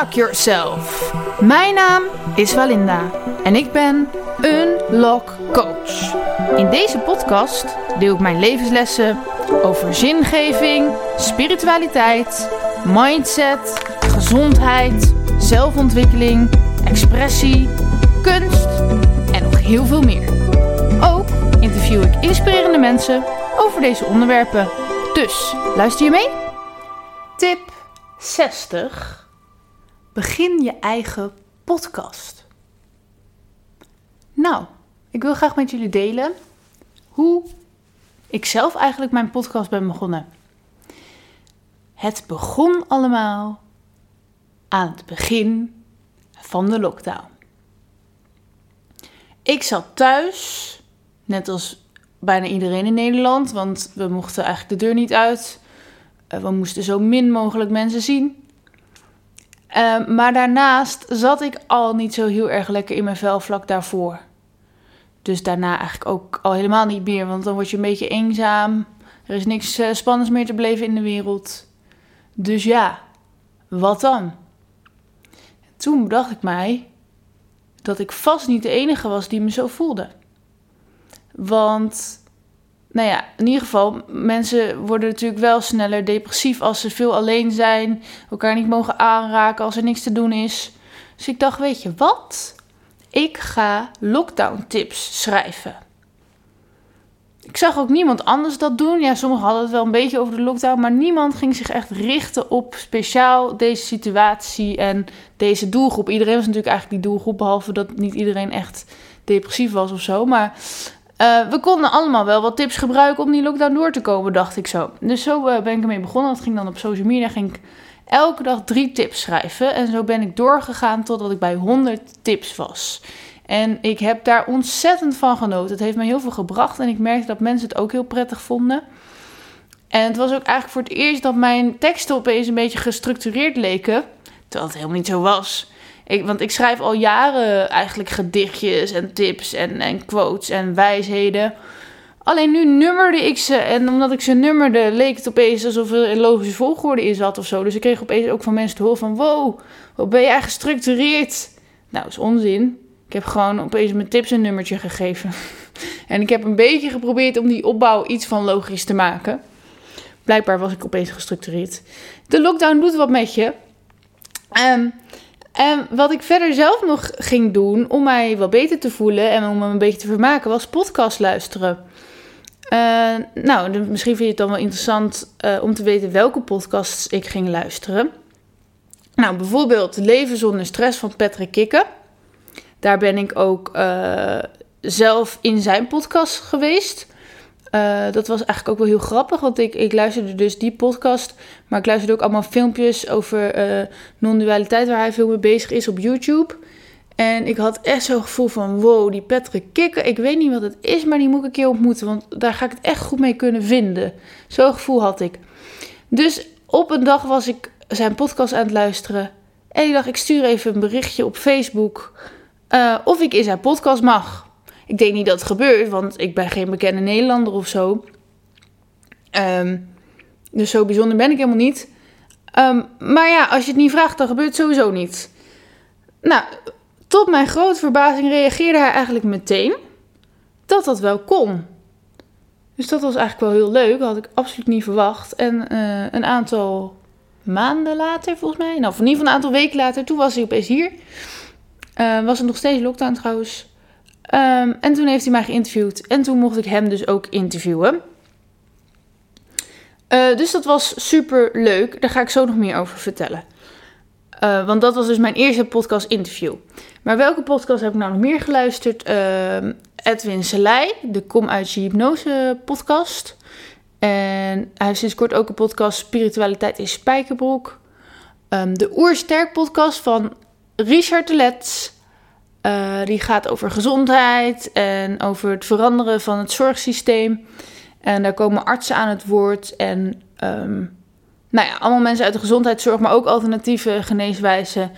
Unlock Yourself. Mijn naam is Valinda en ik ben Unlock Coach. In deze podcast deel ik mijn levenslessen over zingeving, spiritualiteit, mindset, gezondheid, zelfontwikkeling, expressie, kunst en nog heel veel meer. Ook interview ik inspirerende mensen over deze onderwerpen. Dus luister je mee? Tip 60. Begin je eigen podcast. Nou, ik wil graag met jullie delen hoe ik zelf eigenlijk mijn podcast ben begonnen. Het begon allemaal aan het begin van de lockdown. Ik zat thuis, net als bijna iedereen in Nederland, want we mochten eigenlijk de deur niet uit. Eh, we moesten zo min mogelijk mensen zien. Uh, maar daarnaast zat ik al niet zo heel erg lekker in mijn vel vlak daarvoor. Dus daarna eigenlijk ook al helemaal niet meer, want dan word je een beetje eenzaam. Er is niks uh, spannends meer te beleven in de wereld. Dus ja, wat dan? Toen bedacht ik mij dat ik vast niet de enige was die me zo voelde. Want nou ja, in ieder geval, mensen worden natuurlijk wel sneller depressief als ze veel alleen zijn, elkaar niet mogen aanraken als er niks te doen is. Dus ik dacht, weet je wat? Ik ga lockdown tips schrijven. Ik zag ook niemand anders dat doen. Ja, sommigen hadden het wel een beetje over de lockdown, maar niemand ging zich echt richten op speciaal deze situatie en deze doelgroep. Iedereen was natuurlijk eigenlijk die doelgroep, behalve dat niet iedereen echt depressief was of zo. Maar uh, we konden allemaal wel wat tips gebruiken om die lockdown door te komen, dacht ik zo. Dus zo uh, ben ik ermee begonnen. Dat ging dan op social media. Ging ik elke dag drie tips schrijven. En zo ben ik doorgegaan totdat ik bij 100 tips was. En ik heb daar ontzettend van genoten. Het heeft me heel veel gebracht. En ik merkte dat mensen het ook heel prettig vonden. En het was ook eigenlijk voor het eerst dat mijn teksten opeens een beetje gestructureerd leken. Terwijl het helemaal niet zo was. Ik, want ik schrijf al jaren eigenlijk gedichtjes en tips en, en quotes en wijsheden. Alleen nu nummerde ik ze. En omdat ik ze nummerde, leek het opeens alsof er een logische volgorde in zat of zo. Dus ik kreeg opeens ook van mensen te horen van... Wow, wat ben jij gestructureerd? Nou, dat is onzin. Ik heb gewoon opeens mijn tips een nummertje gegeven. en ik heb een beetje geprobeerd om die opbouw iets van logisch te maken. Blijkbaar was ik opeens gestructureerd. De lockdown doet wat met je. Um, en wat ik verder zelf nog ging doen om mij wat beter te voelen en om me een beetje te vermaken, was podcast luisteren. Uh, nou, misschien vind je het dan wel interessant uh, om te weten welke podcasts ik ging luisteren. Nou, bijvoorbeeld Leven zonder stress van Patrick Kikken. Daar ben ik ook uh, zelf in zijn podcast geweest. Uh, dat was eigenlijk ook wel heel grappig, want ik, ik luisterde dus die podcast, maar ik luisterde ook allemaal filmpjes over uh, non-dualiteit waar hij veel mee bezig is op YouTube. En ik had echt zo'n gevoel van, wow, die Patrick Kikker, ik weet niet wat het is, maar die moet ik een keer ontmoeten, want daar ga ik het echt goed mee kunnen vinden. Zo'n gevoel had ik. Dus op een dag was ik zijn podcast aan het luisteren en ik dacht, ik stuur even een berichtje op Facebook uh, of ik in zijn podcast mag. Ik denk niet dat het gebeurt, want ik ben geen bekende Nederlander of zo. Um, dus zo bijzonder ben ik helemaal niet. Um, maar ja, als je het niet vraagt, dan gebeurt het sowieso niet. Nou, tot mijn grote verbazing reageerde hij eigenlijk meteen dat dat wel kon. Dus dat was eigenlijk wel heel leuk. Dat had ik absoluut niet verwacht. En uh, een aantal maanden later, volgens mij, nou, in ieder geval een aantal weken later, toen was hij opeens hier. Uh, was het nog steeds lockdown trouwens. Um, en toen heeft hij mij geïnterviewd. En toen mocht ik hem dus ook interviewen. Uh, dus dat was super leuk. Daar ga ik zo nog meer over vertellen. Uh, want dat was dus mijn eerste podcast interview. Maar welke podcast heb ik nou nog meer geluisterd? Uh, Edwin Selei, de Kom uit je hypnose podcast. En hij heeft sinds kort ook een podcast Spiritualiteit in Spijkerbroek. Um, de Oersterk podcast van Richard de Letts. Uh, die gaat over gezondheid en over het veranderen van het zorgsysteem. En daar komen artsen aan het woord en um, nou ja, allemaal mensen uit de gezondheidszorg, maar ook alternatieve geneeswijzen.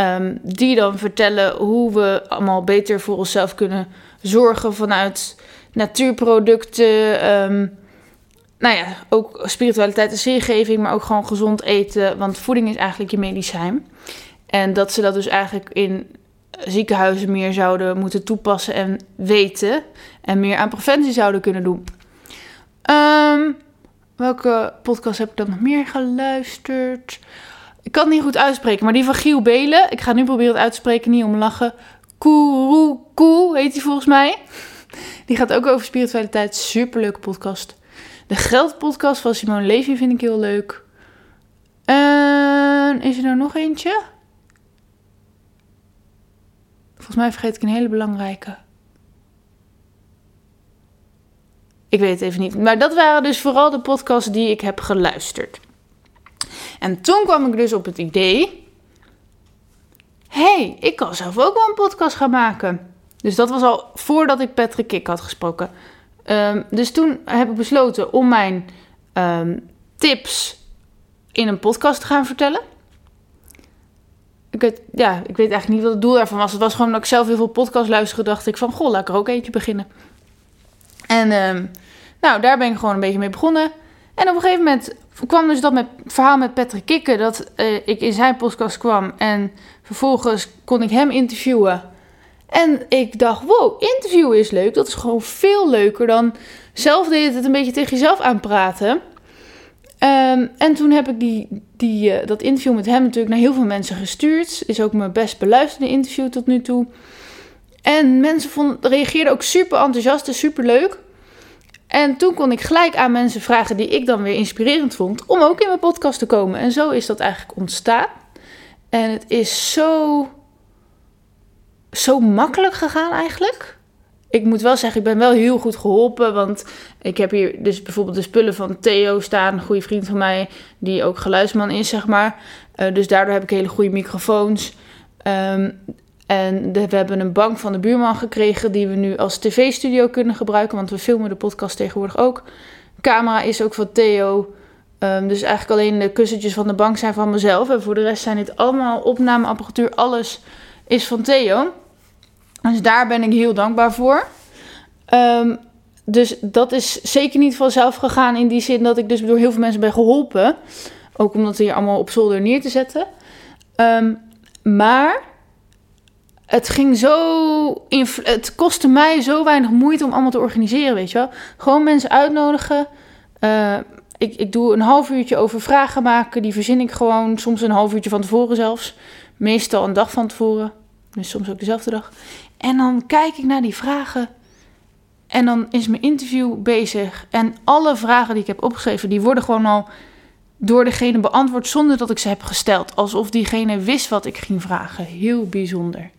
Um, die dan vertellen hoe we allemaal beter voor onszelf kunnen zorgen vanuit natuurproducten. Um, nou ja, ook spiritualiteit en zingeving, maar ook gewoon gezond eten. Want voeding is eigenlijk je medicijn. En dat ze dat dus eigenlijk in ziekenhuizen meer zouden moeten toepassen en weten. En meer aan preventie zouden kunnen doen. Ehm, welke podcast heb ik dan nog meer geluisterd? Ik kan het niet goed uitspreken, maar die van Giel Belen. Ik ga nu proberen het uit te spreken, niet om lachen. Koeroekoe heet die volgens mij. Die gaat ook over spiritualiteit. Superleuke podcast. De Geldpodcast van Simone Levy vind ik heel leuk. En is er nou nog eentje? Volgens mij vergeet ik een hele belangrijke. Ik weet het even niet. Maar dat waren dus vooral de podcasts die ik heb geluisterd. En toen kwam ik dus op het idee. hey, ik kan zelf ook wel een podcast gaan maken. Dus dat was al voordat ik Patrick Kik had gesproken. Ehm, dus toen heb ik besloten om mijn ehm, tips in een podcast te gaan vertellen. Ik weet, ja, ik weet eigenlijk niet wat het doel daarvan was. Het was gewoon dat ik zelf heel veel podcast luisterde. dacht ik van, goh, laat ik er ook eentje beginnen. En ehm, nou, daar ben ik gewoon een beetje mee begonnen. En op een gegeven moment kwam dus dat met verhaal met Patrick Kikken. Dat uh, ik in zijn podcast kwam. En vervolgens kon ik hem interviewen. En ik dacht, wow, interviewen is leuk. Dat is gewoon veel leuker dan zelf deed het een beetje tegen jezelf aanpraten. Um, en toen heb ik die, die, uh, dat interview met hem natuurlijk naar heel veel mensen gestuurd. Is ook mijn best beluisterde interview tot nu toe. En mensen reageerden ook super enthousiast en super leuk. En toen kon ik gelijk aan mensen vragen die ik dan weer inspirerend vond, om ook in mijn podcast te komen. En zo is dat eigenlijk ontstaan. En het is zo, zo makkelijk gegaan eigenlijk. Ik moet wel zeggen, ik ben wel heel goed geholpen. Want ik heb hier dus bijvoorbeeld de spullen van Theo staan, een goede vriend van mij, die ook geluidsman is, zeg maar. Uh, dus daardoor heb ik hele goede microfoons. Um, en we hebben een bank van de buurman gekregen die we nu als tv-studio kunnen gebruiken, want we filmen de podcast tegenwoordig ook. Camera is ook van Theo. Um, dus eigenlijk alleen de kussentjes van de bank zijn van mezelf. En voor de rest zijn dit allemaal opnameapparatuur. Alles is van Theo. Dus daar ben ik heel dankbaar voor. Um, dus dat is zeker niet vanzelf gegaan in die zin dat ik dus door heel veel mensen ben geholpen. Ook om dat hier allemaal op zolder neer te zetten. Um, maar het ging zo. Het kostte mij zo weinig moeite om allemaal te organiseren, weet je wel. Gewoon mensen uitnodigen. Uh, ik, ik doe een half uurtje over vragen maken. Die verzin ik gewoon. Soms een half uurtje van tevoren zelfs. Meestal een dag van tevoren. Dus soms ook dezelfde dag. En dan kijk ik naar die vragen. En dan is mijn interview bezig. En alle vragen die ik heb opgeschreven, die worden gewoon al door degene beantwoord zonder dat ik ze heb gesteld. Alsof diegene wist wat ik ging vragen. Heel bijzonder.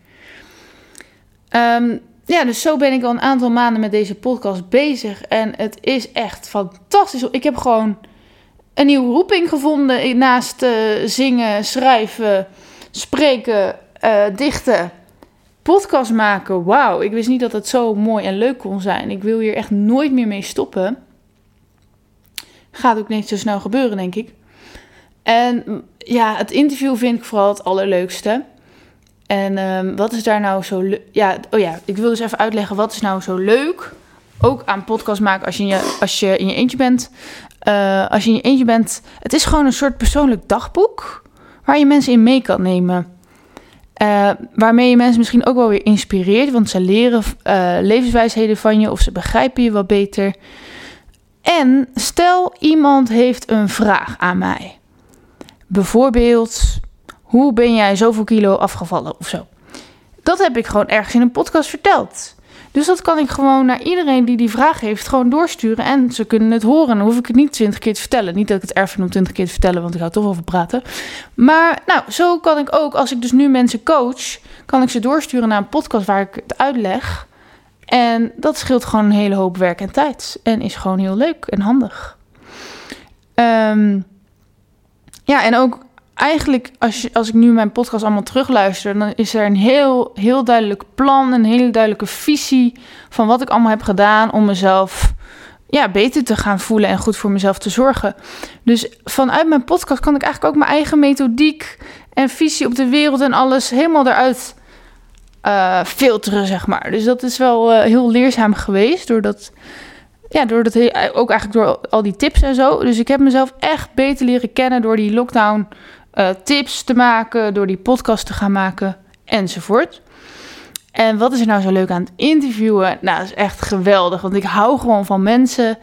Um, ja, dus zo ben ik al een aantal maanden met deze podcast bezig. En het is echt fantastisch. Ik heb gewoon een nieuwe roeping gevonden naast uh, zingen, schrijven, spreken, uh, dichten, podcast maken. Wauw, ik wist niet dat het zo mooi en leuk kon zijn. Ik wil hier echt nooit meer mee stoppen. Gaat ook niet zo snel gebeuren, denk ik. En ja, het interview vind ik vooral het allerleukste. En um, wat is daar nou zo? Ja, oh ja, ik wil dus even uitleggen wat is nou zo leuk. Ook aan podcast maken als je in je, als je, in je eentje bent. Uh, als je in je eentje bent. Het is gewoon een soort persoonlijk dagboek. Waar je mensen in mee kan nemen. Uh, waarmee je mensen misschien ook wel weer inspireert. Want ze leren uh, levenswijsheden van je. Of ze begrijpen je wat beter. En stel iemand heeft een vraag aan mij. Bijvoorbeeld hoe ben jij zoveel kilo afgevallen of zo? Dat heb ik gewoon ergens in een podcast verteld. Dus dat kan ik gewoon naar iedereen die die vraag heeft gewoon doorsturen. En ze kunnen het horen. Dan hoef ik het niet twintig keer te vertellen. Niet dat ik het erg vind om twintig keer te vertellen, want ik hou toch over praten. Maar nou, zo kan ik ook, als ik dus nu mensen coach, kan ik ze doorsturen naar een podcast waar ik het uitleg. En dat scheelt gewoon een hele hoop werk en tijd. En is gewoon heel leuk en handig. Um, ja, en ook eigenlijk, als, je, als ik nu mijn podcast allemaal terugluister, dan is er een heel, heel duidelijk plan, een hele duidelijke visie van wat ik allemaal heb gedaan om mezelf ja, beter te gaan voelen en goed voor mezelf te zorgen. Dus vanuit mijn podcast kan ik eigenlijk ook mijn eigen methodiek en visie op de wereld en alles helemaal eruit uh, filteren, zeg maar. Dus dat is wel uh, heel leerzaam geweest, doordat, ja, doordat ook eigenlijk door al die tips en zo. Dus ik heb mezelf echt beter leren kennen door die lockdown eh, tips te maken, door die podcast te gaan maken enzovoort. En wat is er nou zo leuk aan het interviewen? Nou, dat is echt geweldig, want ik hou gewoon van mensen.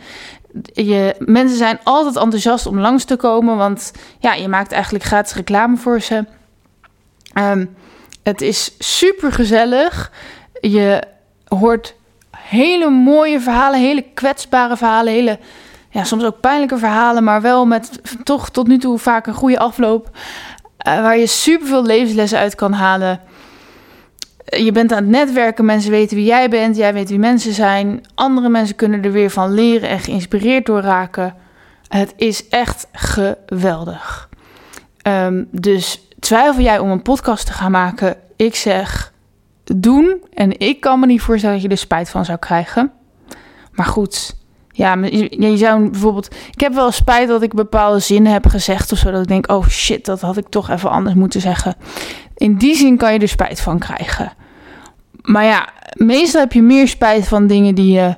Je, mensen zijn altijd enthousiast om langs te komen, want ja, je maakt eigenlijk gratis reclame voor ze. Ehm, het is super gezellig. Je hoort hele mooie verhalen, hele kwetsbare verhalen, hele ja, soms ook pijnlijke verhalen, maar wel met toch tot nu toe vaak een goede afloop. Uh, waar je super veel levenslessen uit kan halen. Je bent aan het netwerken, mensen weten wie jij bent, jij weet wie mensen zijn. Andere mensen kunnen er weer van leren en geïnspireerd door raken. Het is echt geweldig. Um, dus twijfel jij om een podcast te gaan maken? Ik zeg doen. En ik kan me niet voorstellen dat je er spijt van zou krijgen. Maar goed, ja, je, zou bijvoorbeeld. Ik heb wel spijt dat ik bepaalde zinnen heb gezegd of zo. Dat ik denk, oh shit, dat had ik toch even anders moeten zeggen. In die zin kan je er spijt van krijgen. Maar ja, meestal heb je meer spijt van dingen die je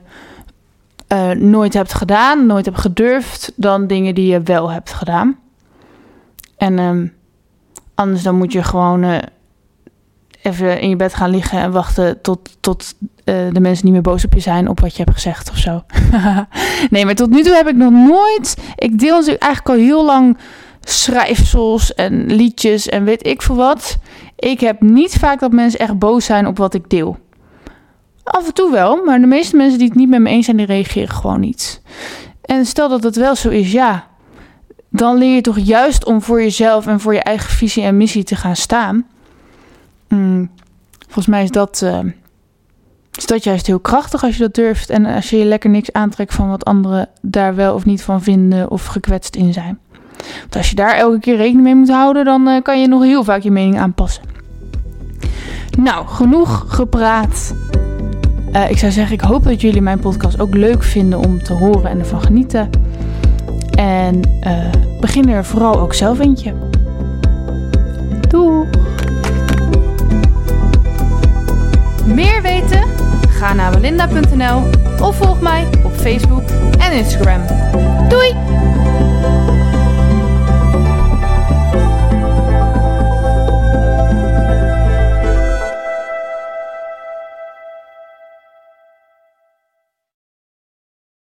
uh, nooit hebt gedaan, nooit hebt gedurfd, dan dingen die je wel hebt gedaan. En um, anders dan moet je gewoon uh, even in je bed gaan liggen en wachten tot, tot uh, de mensen niet meer boos op je zijn op wat je hebt gezegd of zo. nee, maar tot nu toe heb ik nog nooit. Ik deel natuurlijk eigenlijk al heel lang schrijfsels en liedjes en weet ik veel wat. Ik heb niet vaak dat mensen echt boos zijn op wat ik deel. Af en toe wel, maar de meeste mensen die het niet met me eens zijn, die reageren gewoon niet. En stel dat het wel zo is, ja, dan leer je toch juist om voor jezelf en voor je eigen visie en missie te gaan staan. Mm, volgens mij is dat, uh, is dat juist heel krachtig als je dat durft. En als je je lekker niks aantrekt van wat anderen daar wel of niet van vinden of gekwetst in zijn. Want als je daar elke keer rekening mee moet houden, dan uh, kan je nog heel vaak je mening aanpassen. Nou, genoeg gepraat. Uh, ik zou zeggen, ik hoop dat jullie mijn podcast ook leuk vinden om te horen en ervan genieten. En begin er vooral ook zelf eentje. Ga naar belinda.nl of volg mij op Facebook en Instagram. Doei!